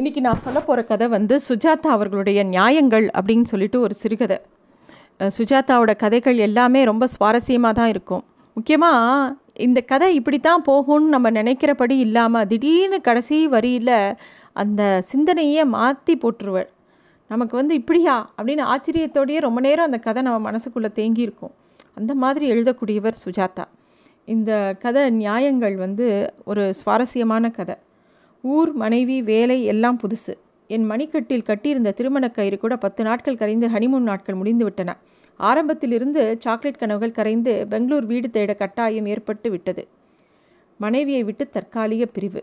இன்றைக்கி நான் சொல்ல போகிற கதை வந்து சுஜாதா அவர்களுடைய நியாயங்கள் அப்படின்னு சொல்லிட்டு ஒரு சிறுகதை. சுஜாதாவோட கதைகள் எல்லாமே ரொம்ப சுவாரஸ்யமாக தான் இருக்கும். முக்கியமாக இந்த கதை இப்படி தான் போகும்னு நம்ம நினைக்கிறபடி இல்லாமல் திடீர்னு கடைசி வரியில் அந்த சிந்தனையே மாற்றி போட்டுருவள். நமக்கு வந்து இப்படியா அப்படின்னு ஆச்சரியத்தோடயே ரொம்ப நேரம் அந்த கதை நம்ம மனசுக்குள்ளே தேங்கியிருக்கும் அந்த மாதிரி எழுதக்கூடியவர் சுஜாதா. இந்த கதை நியாயங்கள் வந்து ஒரு சுவாரஸ்யமான கதை. ஊர் மனைவி வேலை எல்லாம் புதுசு. என் மணிக்கட்டில் கட்டியிருந்த திருமணக் கயிறு கூட பத்து நாட்கள் கரைந்து ஹனிமூன் நாட்கள் முடிந்து விட்டன ஆரம்பத்திலிருந்து சாக்லேட் கனவுகள் கரைந்து பெங்களூர் வீடு தேட கட்டாயம் ஏற்பட்டு விட்டது. மனைவியை விட்டு தற்காலிக பிரிவு.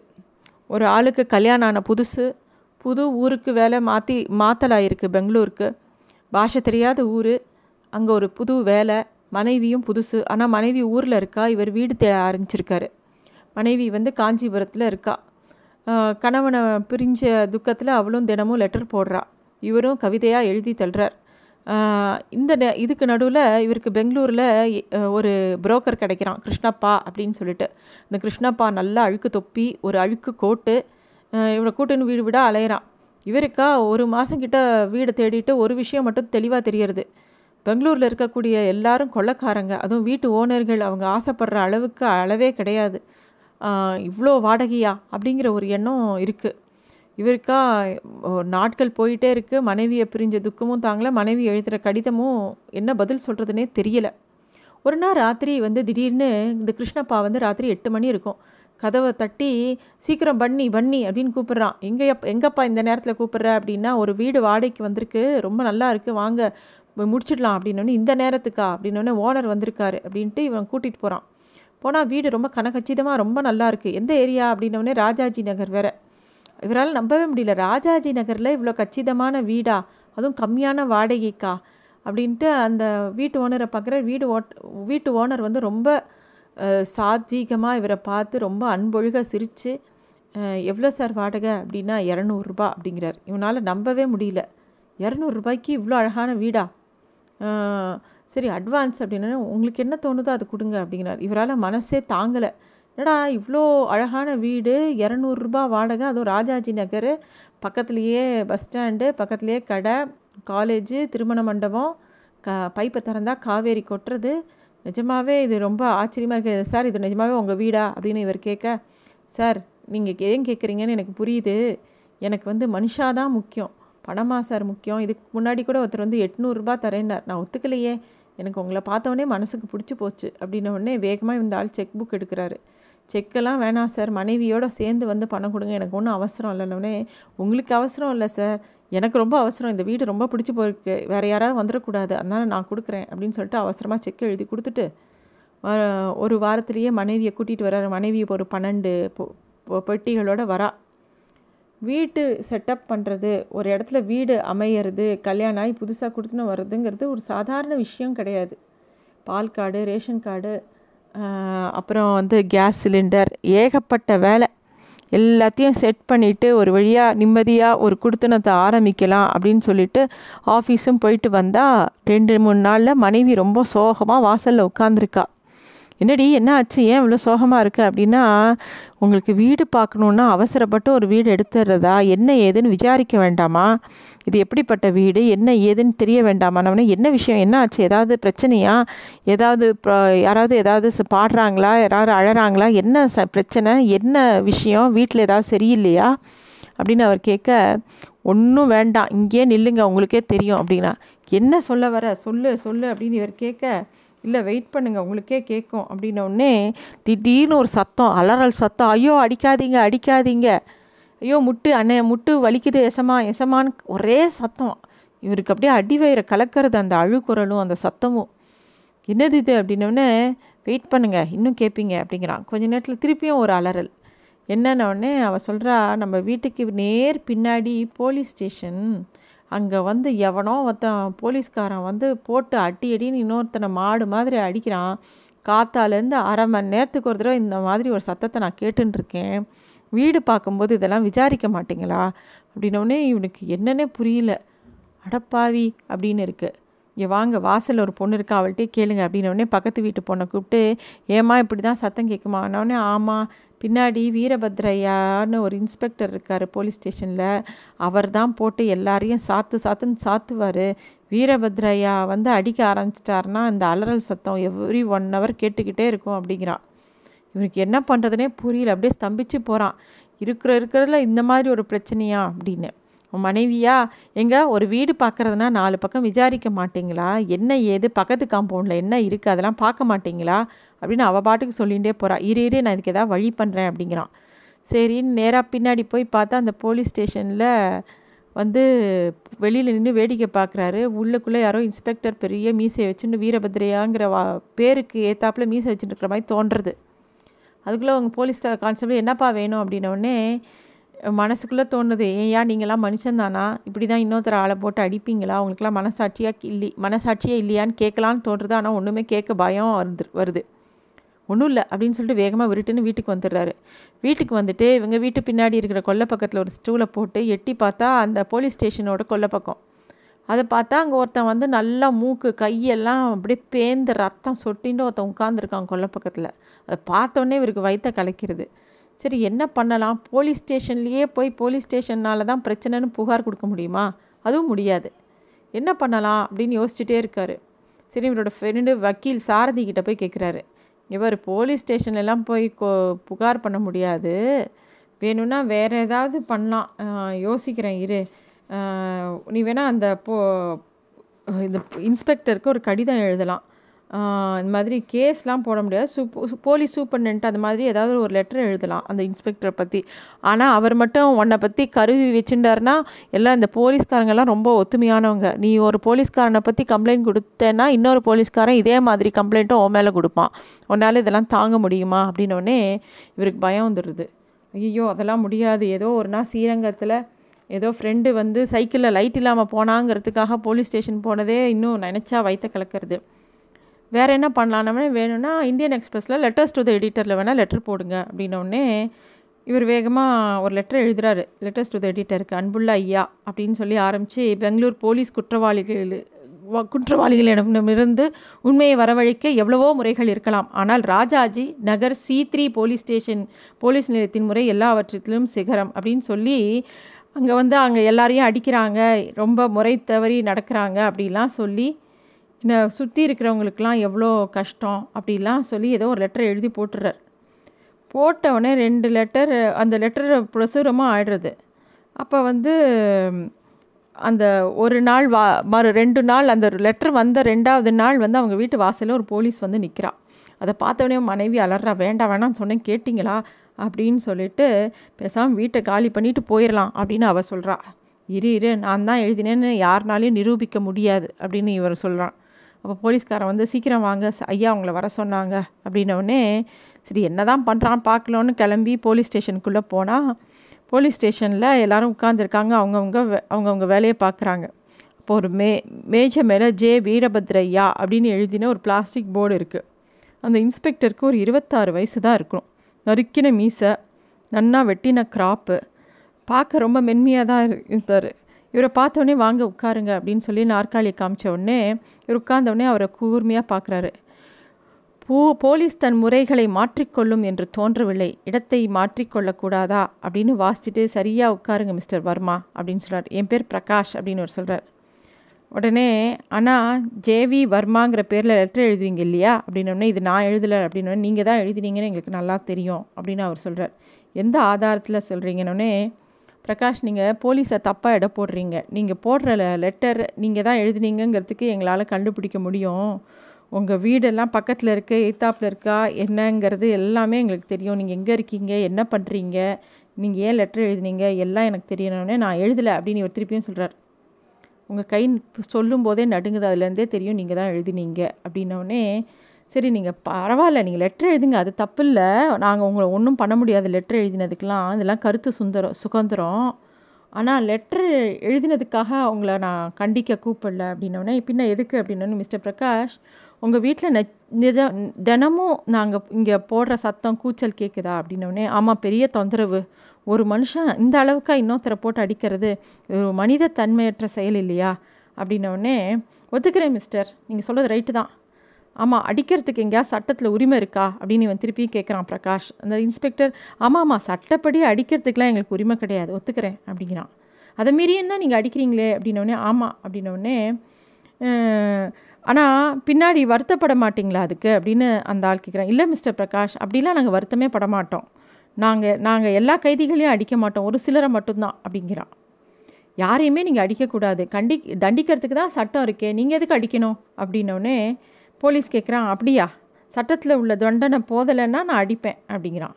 ஒரு ஆளுக்கு கல்யாணம் ஆன புதுசு புது ஊருக்கு வேலை மாற்றி மாத்தலாயிருக்கு பெங்களூருக்கு. பாஷை தெரியாத ஊர் அங்கே ஒரு புது வேலை மனைவியும் புதுசு. ஆனால் மனைவி ஊரில் இருக்கா? இவர் வீடு தேட ஆரம்பிச்சிருக்காரு. மனைவி வந்து காஞ்சிபுரத்தில் இருக்கா? கணவனை பிரிஞ்ச துக்கத்தில் அவளும் தினமும் லெட்டர் போடுறா. இவரும் கவிதையாக எழுதி தள்ளுறார். இந்த நெ- இதுக்கு நடுவில் இவருக்கு பெங்களூரில் ஒரு புரோக்கர் கிடைக்கிறான் கிருஷ்ணப்பா அப்படின்னு சொல்லிட்டு. இந்த கிருஷ்ணப்பா நல்லா அழுக்கு தொப்பி ஒரு அழுக்கு கோட்டு இவரை கூட்டுன்னு வீடு விட அலையிறான். இவருக்கா ஒரு மாதம் கிட்ட வீடு தேடிட்டு ஒரு விஷயம் மட்டும் தெளிவாக தெரியறது. பெங்களூரில் இருக்கக்கூடிய எல்லாரும் கொள்ளக்காரங்க. அதுவும் வீட்டு ஓனர்கள். அவங்க ஆசைப்படுற அளவுக்கு அளவே கிடையாது. இவ்வளோ வாடகையா? அப்படிங்கிற ஒரு எண்ணம் இருக்குது இவருக்கா நாட்கள் போயிட்டே இருக்குது மனைவியை பிரிஞ்ச துக்கமும் தாங்கல. மனைவி எழுதுகிற கடிதமும் என்ன பதில் சொல்கிறதுனே தெரியல. ஒரு நாள் ராத்திரி வந்து திடீர்னு இந்த கிருஷ்ணப்பா வந்து ராத்திரி எட்டு மணி இருக்கும். கதவை தட்டி சீக்கிரம் பண்ணி பண்ணி அப்படின்னு கூப்பிட்றான். எங்கே எங்கப்பா இந்த நேரத்தில் கூப்பிட்ற? அப்படின்னா ஒரு வீடு வாடகைக்கு வந்திருக்கு. ரொம்ப நல்லா இருக்குது வாங்க முடிச்சிடலாம் அப்படின்னோடனே இந்த நேரத்துக்கா? அப்படின்னோடனே ஓனர் வந்திருக்காரு அப்படின்ட்டு இவன் கூட்டிகிட்டு போகிறான் போனால் வீடு ரொம்ப கனகச்சிதமாக ரொம்ப நல்லா இருக்குது எந்த ஏரியா அப்படின்னோடனே ராஜாஜி நகர் வேற. இவரால் நம்பவே முடியல. ராஜாஜி நகரில் இவ்வளோ கச்சிதமான வீடா? அதுவும் கம்மியான வாடகைக்கா? அப்படின்ட்டு அந்த வீட்டு ஓனரை பார்க்குற வீடு ஓட் வீட்டு ஓனர் வந்து ரொம்ப சாத்வீகமாக இவரை பார்த்து ரொம்ப அன்பொழுக சிரித்து எவ்வளோ சார் வாடகை? அப்படின்னா இரநூறுபா அப்படிங்கிறார். இவனால் நம்பவே முடியல. இரநூறுபாய்க்கு இவ்வளோ அழகான வீடா? சரி அட்வான்ஸ் அப்படின்னா உங்களுக்கு என்ன தோணுதோ அது கொடுங்க அப்படிங்கிறார். இவரால் மனசே தாங்கலை. என்னடா இவ்வளோ அழகான வீடு இரநூறுபா வாடகை அதுவும் ராஜாஜி நகர் பக்கத்துலேயே பஸ் ஸ்டாண்டு பக்கத்துலேயே கடை காலேஜு திருமண மண்டபம் க பைப்பை திறந்தால் காவேரி கொட்டுறது. நிஜமாகவே இது ரொம்ப ஆச்சரியமாக இருக்குது சார் இது நிஜமாவே உங்கள் வீடா? அப்படின்னு இவர் கேட்க சார் நீங்கள் ஏன் கேட்குறீங்கன்னு எனக்கு புரியுது. எனக்கு வந்து மனுஷா தான் முக்கியம். பணமா சார் முக்கியம். இதுக்கு முன்னாடி கூட ஒருத்தர் வந்து எட்நூறுரூபா தரேன்னார். நான் ஒத்துக்கலையே. எனக்கு உங்களை பார்த்தவொடனே மனசுக்கு பிடிச்சி போச்சு. அப்படின்ன உடனே வேகமாக இந்த ஆள் செக் புக் எடுக்கிறாரு. செக்கெல்லாம் வேணாம் சார் மனைவியோட சேர்ந்து வந்து பணம் கொடுங்க. எனக்கு ஒன்றும் அவசரம் இல்லைன்னொடனே உங்களுக்கு அவசரம் இல்லை சார் எனக்கு ரொம்ப அவசரம். இந்த வீடு ரொம்ப பிடிச்சி போயிருக்கு. வேறு யாராவது வந்துடக்கூடாது. அதனால் நான் கொடுக்குறேன். அப்படின்னு சொல்லிட்டு அவசரமாக செக் எழுதி கொடுத்துட்டு ஒரு வாரத்திலேயே மனைவியை கூட்டிகிட்டு வர்றாரு மனைவி ஒரு பன்னெண்டு பொ- பொ- பெட்டிகளோட வரா. வீட்டு செட்டப் பண்ணுறது ஒரு இடத்துல வீடு அமையிறது கல்யாணம் ஆகி புதுசாக கொடுத்துன்னு வர்றதுங்கிறது ஒரு சாதாரண விஷயம் கிடையாது. பால் கார்டு ரேஷன் கார்டு அப்புறம் வந்து கேஸ் சிலிண்டர் ஏகப்பட்ட வேலை. எல்லாத்தையும் செட் பண்ணிவிட்டு ஒரு வழியாக நிம்மதியாக ஒரு குடுத்தனத்தை ஆரம்பிக்கலாம் அப்படின்னு சொல்லிட்டு ஆஃபீஸும் போயிட்டு வந்தால் ரெண்டு மூணு நாளில் மனைவி ரொம்ப சோகமாக வாசலில் உட்காந்துருக்கா என்னடி என்ன ஆச்சு? ஏன் இவ்வளோ சோகமாக இருக்குது அப்படின்னா உங்களுக்கு வீடு பார்க்கணுன்னா அவசரப்பட்டு ஒரு வீடு எடுத்துடுறதா என்ன ஏதுன்னு விசாரிக்க வேண்டாமா? இது எப்படிப்பட்ட வீடு? என்ன ஏதுன்னு தெரிய வேண்டாமா? நம்ம என்ன விஷயம் என்ன ஆச்சு? ஏதாவது பிரச்சனையா? ஏதாவது யாராவது ஏதாவது பாடுறாங்களா? யாராவது அழகிறாங்களா என்ன ச பிரச்சனை? என்ன விஷயம்? வீட்டில் ஏதாவது சரியில்லையா? அப்படின்னு அவர் கேட்க ஒன்றும் வேண்டாம். இங்கேயே நில்லுங்க. உங்களுக்கே தெரியும். அப்படின்னா என்ன சொல்ல வர? சொல்லு சொல்லு. அப்படின்னு இவர் கேட்க இல்லை வெயிட் பண்ணுங்கள் உங்களுக்கே கேட்கும் அப்படின்ன திடீர்னு ஒரு சத்தம் அலறல் சத்தம் ஐயோ அடிக்காதீங்க அடிக்காதீங்க. ஐயோ முட்டு அண்ணே முட்டு வலிக்குது எசமா எசமான்னு ஒரே சத்தம். இவருக்கு அப்படியே அடிவயிறை கலக்கிறது அந்த அழுக்குறலும் அந்த சத்தமும். என்னது இது? அப்படின்னோடனே வெயிட் பண்ணுங்க இன்னும் கேட்பீங்க அப்படிங்கிறான். கொஞ்ச நேரத்தில் திருப்பியும் ஒரு அலறல். என்னன்ன உடனே அவள் சொல்கிறா நம்ம வீட்டுக்கு நேர் பின்னாடி போலீஸ் ஸ்டேஷன். அங்கே வந்து எவனோ ஒருத்தன் போலீஸ்காரன் வந்து போட்டு அடி அடின்னு இன்னொருத்தனை மாடு மாதிரி அடிக்கிறான். காத்தாலேருந்து அரை மணி நேரத்துக்கு ஒரு தடவை இந்த மாதிரி ஒரு சத்தத்தை நான் கேட்டுன்னு இருக்கேன் வீடு பார்க்கும்போது இதெல்லாம் விசாரிக்க மாட்டீங்களா? அப்படின்னோடனே இவனுக்கு என்னன்னே புரியல. அடப்பாவி அப்படின்னு இருக்குது இங்கே வாங்க வாசலில் ஒரு பொண்ணு இருக்கா? அவள்கிட்டே கேளுங்க அப்படின்னோடனே பக்கத்து வீட்டு பொண்ணை கூப்பிட்டு ஏம்மா இப்படி தான் சத்தம் கேட்குமா? உடனே ஆமாம் பின்னாடி வீரபத்ரையான்னு ஒரு இன்ஸ்பெக்டர் இருக்கார் போலீஸ் ஸ்டேஷனில். அவர் தான் போட்டு எல்லாரையும் சாத்து சாத்துன்னு சாத்துவார். வீரபத்ரையா வந்து அடிக்க ஆரம்பிச்சிட்டாருன்னா இந்த அலறல் சத்தம் எவ்ரி ஒன் ஹவர் கேட்டுக்கிட்டே இருக்கும் அப்படிங்கிறான் இவனுக்கு என்ன பண்ணுறதுனே புரியல. அப்படியே ஸ்தம்பிச்சு போகிறான் இருக்கிற இருக்கிறதுல இந்த மாதிரி ஒரு பிரச்சனையா அப்படின்னு. உன் மனைவியா? எங்கே? ஒரு வீடு பார்க்குறதுனா நாலு பக்கம் விசாரிக்க மாட்டிங்களா? என்ன ஏது? பக்கத்து காம்பவுண்டில் என்ன இருக்குது அதெல்லாம் பார்க்க மாட்டிங்களா? அப்படின்னு அவள் பாட்டுக்கு சொல்லிகிட்டே போகிறா இரு இரு நான் இதுக்கு எதாவது வழி பண்ணுறேன் அப்படிங்கிறான். சரின்னு நேராக பின்னாடி போய் பார்த்தா அந்த போலீஸ் ஸ்டேஷனில் வந்து வெளியில் நின்று வேடிக்கை பார்க்குறாரு உள்ளுக்குள்ளே யாரோ இன்ஸ்பெக்டர் பெரிய மீசை வச்சுன்னு வீரபத்ரையாங்கிற வா பேருக்கு ஏத்தாப்பில் மீசை வச்சுட்டு இருக்கிற மாதிரி தோன்றுறது. அதுக்குள்ளே அவங்க போலீஸ் கான்ஸ்டபிள் என்னப்பா வேணும் அப்படின்னோடனே மனசுக்குள்ளே தோணுது ஏயா நீங்களாம் மனுஷன்தானா இப்படி தான்? இன்னொருத்தர் ஆளை போட்டு அடிப்பீங்களா? உங்களுக்குலாம் மனசாட்சியாக இல்லை மனசாட்சியே இல்லையான்னு கேட்கலான்னு தோன்றுது ஆனால் ஒன்றுமே கேட்க பயம் வருது வருது. ஒன்றும் இல்லை அப்படின்னு சொல்லிட்டு வேகமாக விருட்டுன்னு வீட்டுக்கு வந்துடுறாரு. வீட்டுக்கு வந்துட்டு இவங்க வீட்டு பின்னாடி இருக்கிற கொல்லை பக்கத்தில் ஒரு ஸ்டூலை போட்டு எட்டி பார்த்தா அந்த போலீஸ் ஸ்டேஷனோட கொல்லை பக்கம். அதை பார்த்தா அங்கே ஒருத்தன் வந்து நல்லா மூக்கு கையெல்லாம் அப்படியே பேந்து ரத்தம் சொட்டின்னு ஒருத்தன் உட்காந்துருக்கான் கொல்லை பக்கத்தில். அதை பார்த்தோன்னே இவருக்கு வயிற்ற கலைக்கிறது. சரி என்ன பண்ணலாம்? போலீஸ் ஸ்டேஷன்லேயே போய் போலீஸ் ஸ்டேஷன்னால தான் பிரச்சனைன்னு புகார் கொடுக்க முடியுமா? அதுவும் முடியாது. என்ன பண்ணலாம்? அப்படின்னு யோசிச்சுட்டே இருக்கார். சரி இவரோட ஃப்ரெண்டு வக்கீல் சாரதி கிட்ட போய் கேட்குறாரு இவர் போலீஸ் ஸ்டேஷன்லாம் போய் கோ புகார் பண்ண முடியாது. வேணும்னா வேறு ஏதாவது பண்ணலாம். யோசிக்கிறேன் இரு. நீ வேணால் அந்த போ இந்த இன்ஸ்பெக்டருக்கு ஒரு கடிதம் எழுதலாம். இந்த மாதிரி கேஸ்லாம் போட முடியாது. சூப் போலீஸ் சூப்பர்டென்ட் அந்த மாதிரி ஏதாவது ஒரு லெட்டர் எழுதலாம் அந்த இன்ஸ்பெக்டரை பற்றி ஆனால் அவர் மட்டும் உன்னை பற்றி கருவி வச்சுட்டாருன்னா எல்லாம் இந்த போலீஸ்காரங்கெல்லாம் ரொம்ப ஒத்துமையானவங்க. நீ ஒரு போலீஸ்காரனை பற்றி கம்ப்ளைண்ட் கொடுத்தேன்னா இன்னொரு போலீஸ்காரன் இதே மாதிரி கம்ப்ளைண்ட்டும் உன் மேலே கொடுப்பான். உன்னால் இதெல்லாம் தாங்க முடியுமா? அப்படின்னோடனே இவருக்கு பயம் வந்துடுது ஐயோ அதெல்லாம் முடியாது. ஏதோ ஒரு நாள் ஸ்ரீரங்கத்தில் ஏதோ ஃப்ரெண்டு வந்து சைக்கிளில் லைட் இல்லாமல் போனாங்கிறதுக்காக போலீஸ் ஸ்டேஷன் போனதே இன்னும் நினச்சா வயிற்ற கலக்கிறது. வேறு என்ன பண்ணலான்னு வேணும்னா இந்தியன் எக்ஸ்பிரஸில் லெட்டர்ஸ் டு த எடிட்டரில் வேணால் லெட்டர் போடுங்க அப்படின்னோடனே இவர் வேகமாக ஒரு லெட்டர் எழுதுறாரு. லெட்டர்ஸ் டு த எடிட்டருக்கு அன்புள்ள ஐயா அப்படின்னு சொல்லி ஆரம்பித்து பெங்களூர் போலீஸ் குற்றவாளிகள் குற்றவாளிகளிடமிருந்து உண்மையை வரவழைக்க எவ்வளவோ முறைகள் இருக்கலாம். ஆனால் Rajaji Nagar C three police station police நிலையத்தின் முறை எல்லாவற்றிலும் சிகரம் அப்படின்னு சொல்லி அங்கே வந்து அங்கே எல்லாரையும் அடிக்கிறாங்க ரொம்ப முறை தவறி நடக்கிறாங்க அப்படிலாம் சொல்லி இந்த சுற்றி இருக்கிறவங்களுக்கெல்லாம் எவ்வளோ கஷ்டம் அப்படிலாம் சொல்லி ஏதோ ஒரு லெட்டர் எழுதி போட்டுறார். போட்டவுடனே ரெண்டு லெட்டர் அந்த லெட்டர் பிரசுரமாக ஆயிடுறது. அப்போ வந்து அந்த ஒரு நாள் வா மறு ரெண்டு நாள் அந்த லெட்டர் வந்த ரெண்டாவது நாள் வந்து அவங்க வீட்டு வாசலில் ஒரு போலீஸ் வந்து நிற்கிறா அதை பார்த்தவொடனே மனைவி அலறா வேண்டாம் வேணாம்னு சொன்னேன் கேட்டிங்களா? அப்படின்னு சொல்லிட்டு பேசாமல் வீட்டை காலி பண்ணிவிட்டு போயிடலாம் அப்படின்னு அவள் சொல்கிறா இரு இரு நான் தான் எழுதினேன்னு யாருனாலையும் நிரூபிக்க முடியாது அப்படின்னு இவர் சொல்கிறான் அப்போ போலீஸ்காரன் வந்து சீக்கிரம் வாங்க ஐயா அவங்கள வர சொன்னாங்க. அப்படின்னோடனே சரி என்ன தான் பண்ணுறான் பார்க்கலோன்னு கிளம்பி போலீஸ் ஸ்டேஷனுக்குள்ளே போனால் போலீஸ் ஸ்டேஷனில் எல்லோரும் உட்காந்துருக்காங்க அவங்கவுங்க அவங்கவுங்க வேலையை பார்க்குறாங்க. அப்போ ஒரு மே மேஜை மேலே ஜே. வீரபத்ரையா அப்படின்னு எழுதின ஒரு பிளாஸ்டிக் போர்டு இருக்குது அந்த இன்ஸ்பெக்டருக்கு ஒரு இருபத்தாறு வயசு தான் இருக்கணும் நறுக்கின மீசை நன்னா வெட்டின கிராப்பு பார்க்க ரொம்ப மென்மையாக தான் இருந்தார். இவரை பார்த்தோன்னே வாங்க உட்காருங்க அப்படின்னு சொல்லி நாற்காலியை காமிச்ச உடனே இவர் உட்கார்ந்தவுடனே அவரை கூர்மையாக பார்க்குறாரு. பூ போலீஸ் தன் முறைகளை மாற்றிக்கொள்ளும் என்று தோன்றவில்லை. இடத்தை மாற்றிக்கொள்ளக்கூடாதா அப்படின்னு வாசிச்சுட்டு சரியாக உட்காருங்க மிஸ்டர் வர்மா அப்படின்னு சொல்கிறார் என் பேர் பிரகாஷ் அப்படின்னு அவர் சொல்கிறார் உடனே ஆனால் ஜேவி வர்மாங்கிற பேரில் லெட்டர் எழுதுவீங்க இல்லையா? அப்படின்னோடனே இது நான் எழுதலை அப்படின்னோடனே நீங்கள் தான் எழுதினீங்கன்னு எங்களுக்கு நல்லா தெரியும் அப்படின்னு அவர் சொல்கிறார் எந்த ஆதாரத்தில் சொல்கிறீங்கன்னொடனே பிரகாஷ் நீங்கள் போலீஸை தப்பாக இட போடுறீங்க. நீங்கள் போடுற லெட்டர் நீங்கள் தான் எழுதுனீங்கிறதுக்கு எங்களால் கண்டுபிடிக்க முடியும். உங்கள் வீடெல்லாம் பக்கத்தில் இருக்க எய்த்தாப்பில் இருக்கா என்னங்கிறது எல்லாமே எங்களுக்கு தெரியும். நீங்கள் எங்கே இருக்கீங்க என்ன பண்ணுறீங்க நீங்கள் ஏன் லெட்டர் எழுதுனீங்க எல்லாம் எனக்கு தெரியணுன்னே நான் எழுதலை அப்படின்னு இவர் திருப்பியும் சொல்கிறார் உங்கள் கை சொல்லும் போதே நடுங்குது அதுலேருந்தே தெரியும் நீங்கள் தான் எழுதினீங்க அப்படின்னோடனே சரி நீங்கள் பரவாயில்ல நீங்கள் லெட்ரு எழுதுங்க அது தப்பு இல்லை நாங்கள் உங்களை ஒன்றும் பண்ண முடியாது லெட்ரு எழுதினதுக்கெலாம் இதெல்லாம் கருத்து சுந்தரம் சுதந்திரம். ஆனால் லெட்ரு எழுதினதுக்காக அவங்கள நான் கண்டிக்க கூப்பிடல அப்படின்னோடனே பின்ன எதுக்கு? அப்படின்னோடனே மிஸ்டர் பிரகாஷ் உங்கள் வீட்டில் நெ நிஜ தினமும் நாங்கள் இங்கே போடுற சத்தம் கூச்சல் கேட்குதா அப்படின்னோடனே ஆமாம் பெரிய தொந்தரவு. ஒரு மனுஷன் இந்த அளவுக்கு இன்னொருத்தரை போட்டு அடிக்கிறது ஒரு மனித தன்மையற்ற செயல் இல்லையா? அப்படின்னோடனே ஒத்துக்கிறேன் மிஸ்டர். நீங்கள் சொல்கிறது ரைட்டு தான். ஆமாம் அடிக்கிறதுக்கு எங்கேயா சட்டத்தில் உரிமை இருக்கா? அப்படின்னு இவன் திருப்பியும் கேட்குறான் பிரகாஷ். அந்த இன்ஸ்பெக்டர் ஆமாம் ஆமாம் சட்டப்படி அடிக்கிறதுக்கெலாம் எங்களுக்கு உரிமை கிடையாது ஒத்துக்கிறேன் அப்படிங்கிறான். அதை மீறியும் தான் நீங்கள் அடிக்கிறீங்களே அப்படின்னோடனே ஆமாம் அப்படின்னோடனே ஆனால் பின்னாடி வருத்தப்பட மாட்டிங்களா அதுக்கு? அப்படின்னு அந்த ஆள் கேட்குறேன் இல்லை மிஸ்டர் பிரகாஷ் அப்படிலாம் நாங்கள் வருத்தமே பட மாட்டோம். நாங்கள் நாங்கள் எல்லா கைதிகளையும் அடிக்க மாட்டோம் ஒரு சிலரை மட்டும்தான் அப்படிங்கிறான். யாரையுமே நீங்கள் அடிக்கக்கூடாது. கண்டி தண்டிக்கிறதுக்கு தான் சட்டம் இருக்கே நீங்கள் எதுக்கு அடிக்கணும்? அப்படின்னோடனே போலீஸ் கேட்குறான் அப்படியா? சட்டத்தில் உள்ள தண்டனை போதலைன்னா நான் அடிப்பேன் அப்படிங்கிறான்.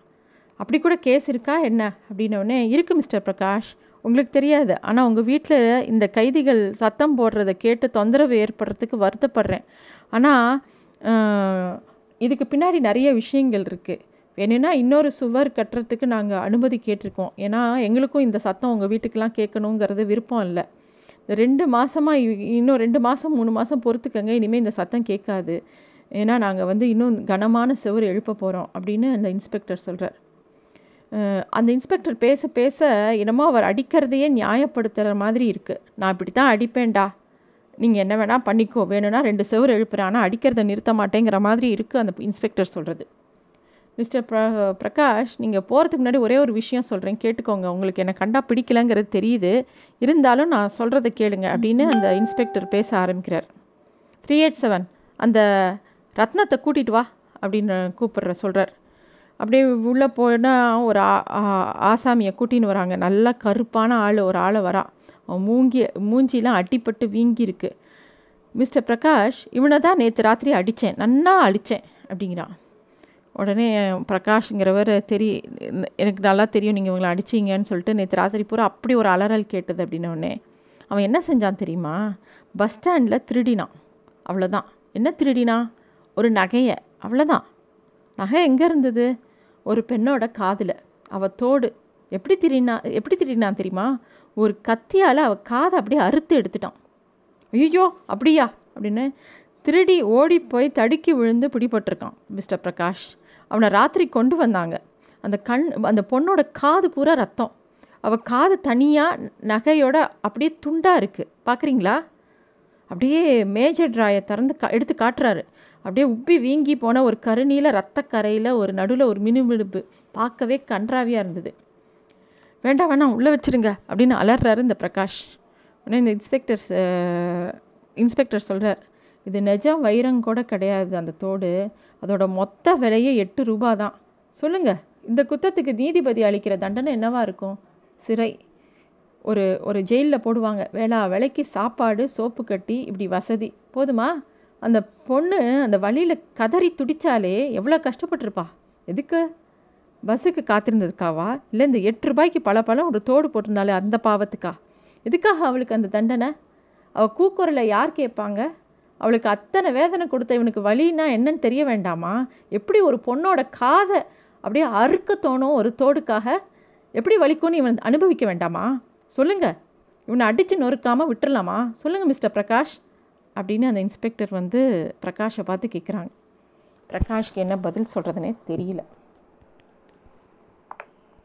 அப்படி கூட கேஸ் இருக்கா? என்ன? அப்படின்னோடனே இருக்குது மிஸ்டர் பிரகாஷ். உங்களுக்கு தெரியாது. ஆனால் உங்கள் வீட்டில் இந்த கைதிகள் சத்தம் போடுறத கேட்டு தொந்தரவு ஏற்படுறதுக்கு வருத்தப்படுறேன். ஆனால் இதுக்கு பின்னாடி நிறைய விஷயங்கள் இருக்குது வேணும்னா இன்னொரு சுவர் கட்டுறதுக்கு நாங்கள் அனுமதி கேட்டிருக்கோம். ஏன்னா எங்களுக்கும் இந்த சத்தம் உங்கள் வீட்டுக்கெலாம் கேட்கணுங்கிறது விருப்பம் இல்லை. ரெண்டு மாதமாக இன்னும் ரெண்டு மாதம் மூணு மாதம் பொறுத்துக்கங்க இனிமேல் இந்த சத்தம் கேட்காது. ஏன்னா நாங்கள் வந்து இன்னும் கனமான செவர் எழுப்ப போகிறோம் அப்படின்னு அந்த இன்ஸ்பெக்டர் சொல்கிறார் அந்த இன்ஸ்பெக்டர் பேச பேச என்னமோ அவர் அடிக்கிறதையே நியாயப்படுத்துகிற மாதிரி இருக்குது நான் இப்படி தான் அடிப்பேன்டா. நீங்கள் என்ன வேணால் பண்ணிக்கோ. வேணும்னா ரெண்டு செவர் எழுப்புறேன். ஆனால் அடிக்கிறத நிறுத்த மாட்டேங்கிற மாதிரி இருக்குது அந்த இன்ஸ்பெக்டர் சொல்கிறது மிஸ்டர் ப்ர பிரகாஷ் நீங்கள் போகிறதுக்கு முன்னாடி ஒரே ஒரு விஷயம் சொல்கிறேன் கேட்டுக்கோங்க. உங்களுக்கு என்னை கண்டா பிடிக்கலங்கிறது தெரியுது. இருந்தாலும் நான் சொல்கிறத கேளுங்க அப்படின்னு அந்த இன்ஸ்பெக்டர் பேச ஆரம்பிக்கிறார். த்ரீ எயிட் செவன் அந்த ரத்னத்தை கூட்டிகிட்டு வா அப்படின்னு கூப்பிட்ற சொல்கிறார் அப்படியே உள்ளே போனால் ஒரு ஆசாமியை கூட்டின்னு வராங்க. நல்லா கருப்பான ஆள் ஒரு ஆளை வரா. அவன் மூங்கி மூஞ்சிலாம் அட்டிப்பட்டு வீங்கியிருக்கு. மிஸ்டர் பிரகாஷ் இவனை தான் நேற்று ராத்திரி அடித்தேன் நன்னா அடித்தேன் அப்படிங்கிறான். உடனே பிரகாஷ்ங்கிறவர் தெரிய எனக்கு நல்லா தெரியும் நீங்கள் இவங்களை அடிச்சிங்கன்னு சொல்லிட்டு நேற்று ராத்திரி பூரா அப்படி ஒரு அலறல் கேட்டது அப்படின்னோடனே அவன் என்ன செஞ்சான் தெரியுமா? பஸ் ஸ்டாண்டில் திருடினான். அவ்வளோதான் என்ன திருடினா? ஒரு நகையை. அவ்வளோதான் நகை எங்கே இருந்தது? ஒரு பெண்ணோட காதில். அவள் தோடு. எப்படி திருடினா எப்படி திருடினான் தெரியுமா? ஒரு கத்தியால் அவள் காதை அப்படியே அறுத்து எடுத்துட்டான். ஐயோ அப்படியா? அப்படின்னு திருடி ஓடி போய் தடுக்கி விழுந்து பிடிபட்டிருக்கான் மிஸ்டர் பிரகாஷ். அவனை ராத்திரி கொண்டு வந்தாங்க. அந்த கண் அந்த பொண்ணோட காது பூரா ரத்தம். அவள் காது தனியாக நகையோட அப்படியே துண்டாக இருக்குது பார்க்குறீங்களா அப்படியே மேஜர் ட்ராயை திறந்து கா எடுத்து காட்டுறாரு. அப்படியே உப்பி வீங்கி போன ஒரு கருநீல ரத்தக்கரையில் ஒரு நடுவில் ஒரு மினுமினுப்பு பார்க்கவே கன்றாவியாக இருந்தது. வேண்டாம் வேணாம் உள்ளே வச்சுருங்க அப்படின்னு அலறாரு இந்த பிரகாஷ். உடனே இந்த இன்ஸ்பெக்டர்ஸ் இன்ஸ்பெக்டர் சொல்கிறார் இது நிஜம் வைரம் கூட கிடையாது அந்த தோடு. அதோட மொத்த விலையே எட்டு ரூபா தான். சொல்லுங்கள் இந்த குத்தத்துக்கு நீதிபதி அளிக்கிற தண்டனை என்னவா இருக்கும்? சிறை. ஒரு ஒரு ஜெயிலில் போடுவாங்க. வேளா விலைக்கு சாப்பாடு சோப்பு கட்டி இப்படி வசதி. போதுமா? அந்த பொண்ணு அந்த வழியில் கதறி துடித்தாலே எவ்வளோ கஷ்டப்பட்டிருப்பா. எதுக்கு? பஸ்ஸுக்கு காத்திருந்ததுக்காவா? இல்லை இந்த எட்டு ரூபாய்க்கு பல பழம் ஒரு தோடு போட்டிருந்தாலே அந்த பாவத்துக்கா? எதுக்காக அவளுக்கு அந்த தண்டனை? அவள் கூக்குரலை யார் கேட்பாங்க? அவளுக்கு அத்தனை வேதனை கொடுத்த இவனுக்கு வழின்னா என்னன்னு தெரிய வேண்டாமா? எப்படி ஒரு பொண்ணோட காதை அப்படியே அறுக்க தோணும் ஒரு தோடுக்காக? எப்படி வலிக்கும்னு இவன் அனுபவிக்க வேண்டாமா? சொல்லுங்கள் இவனை அடித்து நொறுக்காமல் விட்டுடலாமா சொல்லுங்கள் மிஸ்டர் பிரகாஷ். அப்படின்னு அந்த இன்ஸ்பெக்டர் வந்து பிரகாஷை பார்த்து கேட்குறாங்க பிரகாஷ்க்கு என்ன பதில் சொல்கிறதுனே தெரியல.